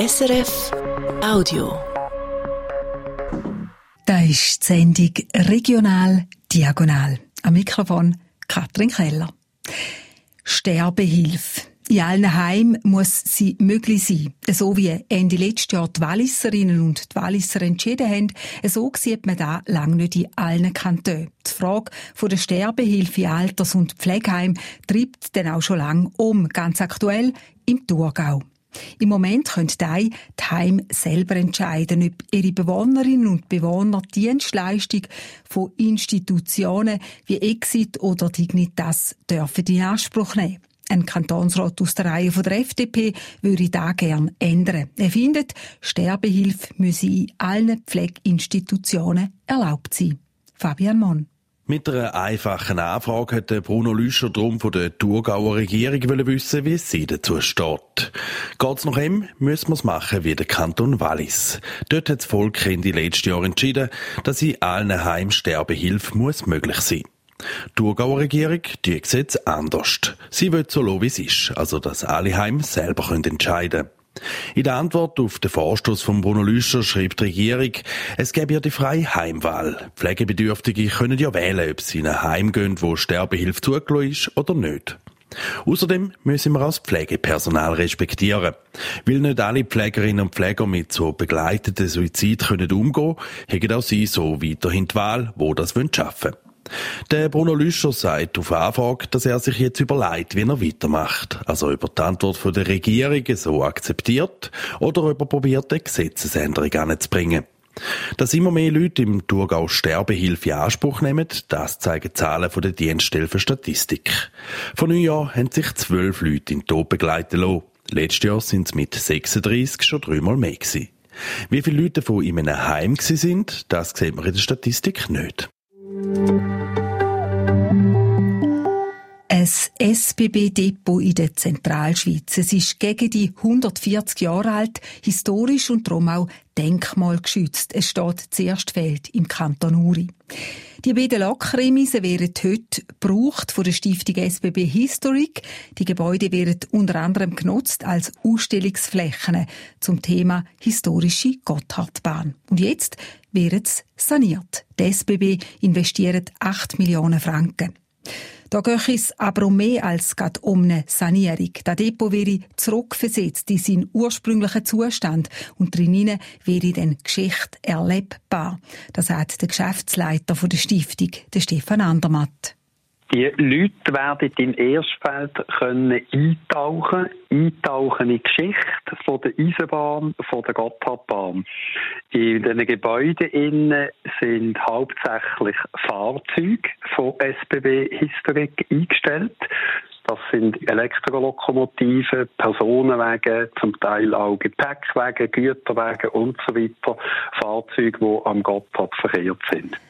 SRF Audio. Da ist die Sendung Regional Diagonal. Am Mikrofon Katrin Keller. Sterbehilfe. In allen Heimen muss sie möglich sein. So wie Ende letztes Jahr die Walliserinnen und die Walliser entschieden haben, so sieht man da lange nicht in allen Kantonen. Die Frage der Sterbehilfe in Alters- und Pflegeheim treibt dann auch schon lange um, ganz aktuell im Thurgau. Im Moment können die Heim selber entscheiden, ob ihre Bewohnerinnen und Bewohner Dienstleistung von Institutionen wie Exit oder Dignitas dürfen in Anspruch nehmen. Ein Kantonsrat aus der Reihe der FDP würde da gern ändern. Er findet, Sterbehilfe müsse in allen Pflegeinstitutionen erlaubt sein. Fabian Mon. Mit einer einfachen Anfrage hat Bruno Lüscher drum von der Thurgauer Regierung wissen, wie sie dazu steht. Geht's nach ihm, müssen wir es machen wie der Kanton Wallis. Dort hat das Volk Ende letzten Jahr entschieden, dass in allen Heimen Sterbehilfe muss möglich sein. Die Thurgauer Regierung, die es anders. Sie will so lassen, wie es ist, also dass alle Heime selber entscheiden können. In der Antwort auf den Vorstoß von Bruno Lüscher schreibt die Regierung, es gäbe ja die freie Heimwahl. Pflegebedürftige können ja wählen, ob sie in ein Heim gehen, wo Sterbehilfe zugelassen ist oder nicht. Außerdem müssen wir als Pflegepersonal respektieren. Weil nicht alle Pflegerinnen und Pfleger mit so begleiteten Suizid können umgehen, haben auch sie so weiterhin die Wahl, wo das schaffen wollen. Der Bruno Lüscher sagt auf Anfrage, dass er sich jetzt überlegt, wie er weitermacht. Also über die Antwort von der Regierung so akzeptiert oder ob er probiert, eine Gesetzesänderung anzubringen. Dass immer mehr Leute im Thurgau Sterbehilfe in Anspruch nehmen, das zeigen Zahlen von der Dienststelle für Statistik. Von Neujahr haben sich zwölf Leute in den Tod begleiten lassen. Letztes Jahr sind es mit 36 schon dreimal mehr gewesen. Wie viele Leute von in einem Heim sind, das sieht man in der Statistik nicht. SBB-Depot in der Zentralschweiz. Es ist gegen die 140 Jahre alt, historisch und darum auch denkmalgeschützt. Es steht zuerst Feld im Kanton Uri. Die beiden Lokremise werden heute gebraucht von der Stiftung SBB Historic. Die Gebäude werden unter anderem genutzt als Ausstellungsflächen zum Thema historische Gotthardbahn. Und jetzt werden sie saniert. Die SBB investiert 8 Millionen Franken. Da geht es aber um mehr als gerade um eine Sanierung. Das Depot wäre zurückversetzt in seinen ursprünglichen Zustand und drinnen wäre dann Geschichte erlebbar. Das sagt der Geschäftsleiter der Stiftung, der Stefan Andermatt. Die Leute werden in Erstfeld können eintauchen, eintauchen in die Geschichte von der Eisenbahn, von der Gotthardbahn. In diesen Gebäuden sind hauptsächlich Fahrzeuge von SBB Historik eingestellt. Das sind Elektrolokomotiven, Personenwagen, zum Teil auch Gepäckwagen, Güterwagen und so weiter. Fahrzeuge, die am Gotthard verkehrt sind.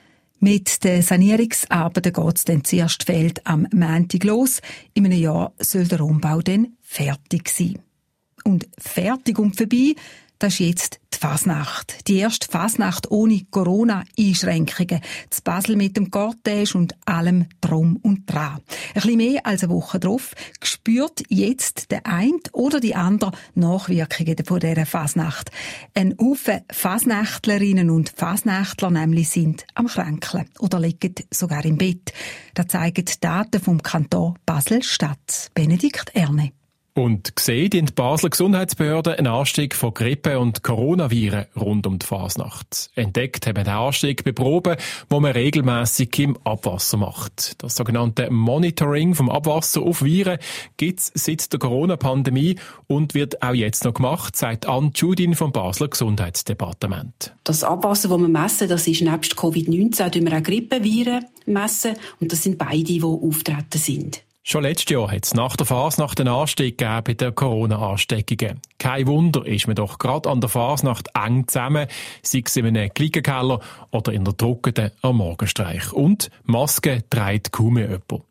Mit den Sanierungsarbeiten geht es dann zuerst Feld am Montag los. In einem Jahr soll der Umbau dann fertig sein. Und fertig und vorbei das ist jetzt die Fasnacht. Die erste Fasnacht ohne Corona-Einschränkungen. Das Basel mit dem Cortège und allem Drum und Dran. Ein bisschen mehr als eine Woche drauf spürt jetzt der ein oder die andere Nachwirkungen von dieser Fasnacht. Ein Haufen Fasnachtlerinnen und Fasnachtler nämlich sind am Kränkeln oder liegen sogar im Bett. Das zeigen die Daten vom Kanton Basel-Stadt. Benedikt Erne. Und sehen in die Basler Gesundheitsbehörde einen Anstieg von Grippe und Coronaviren rund um die Fasnacht. Entdeckt haben den Anstieg bei Proben, wo man regelmäßig im Abwasser macht. Das sogenannte Monitoring vom Abwasser auf Viren gibt es seit der Corona-Pandemie und wird auch jetzt noch gemacht, sagt Anne Judin vom Basler Gesundheitsdepartement. Das Abwasser, das wir messen, das ist nebst Covid-19 wir auch Grippeviren messen und das sind beide, die auftreten sind. Schon letztes Jahr hat es nach der Fasnacht einen Anstieg gegeben bei den Corona-Ansteckungen. Kein Wunder ist man doch gerade an der Fasnacht eng zusammen, sei es in einem Klickenkeller oder in der Druckenden am Morgenstreich. Und Maske trägt kaum mehr jemand.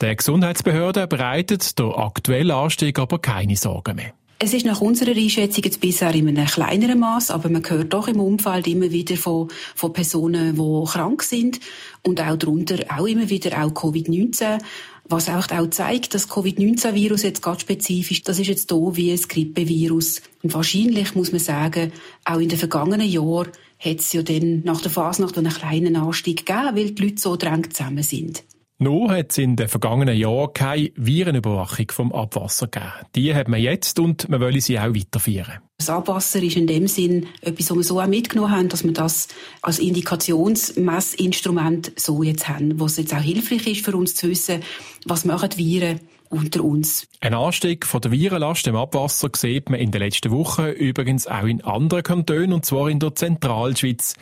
Der Gesundheitsbehörde bereitet der aktuelle Anstieg aber keine Sorgen mehr. Es ist nach unserer Einschätzung jetzt bisher in einem kleineren Maß, aber man hört doch im Umfeld immer wieder von, von Personen, die krank sind und auch darunter auch immer wieder auch Covid-19. Was auch, zeigt, dass Covid-19-Virus jetzt ganz spezifisch, das ist jetzt hier wie ein Grippevirus. Und wahrscheinlich muss man sagen, auch in den vergangenen Jahren hat es ja dann nach der Fasnacht einen kleinen Anstieg gegeben, weil die Leute so drängt zusammen sind. Noch hat es in den vergangenen Jahren keine Virenüberwachung vom Abwasser gegeben. Die hat man jetzt und man will sie auch weiterführen. Das Abwasser ist in dem Sinn etwas, was wir so auch mitgenommen haben, dass wir das als Indikationsmessinstrument so jetzt haben, was jetzt auch hilfreich ist für uns zu wissen, was machen Viren unter uns. Ein Anstieg von der Virenlast im Abwasser sieht man in den letzten Wochen übrigens auch in anderen Kantonen, und zwar in der Zentralschweiz.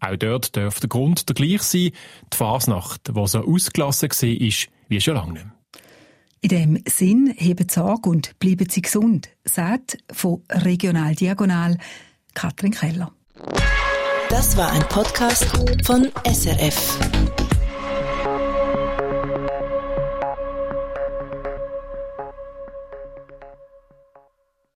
Auch dort dürfte der Grund der gleiche sein, die Fasnacht, die so ausgelassen war, ist wie schon lange nicht mehr. In dem Sinn, heben Sie an und bleiben Sie gesund, sagt von Regional Diagonal Katrin Keller. Das war ein Podcast von SRF.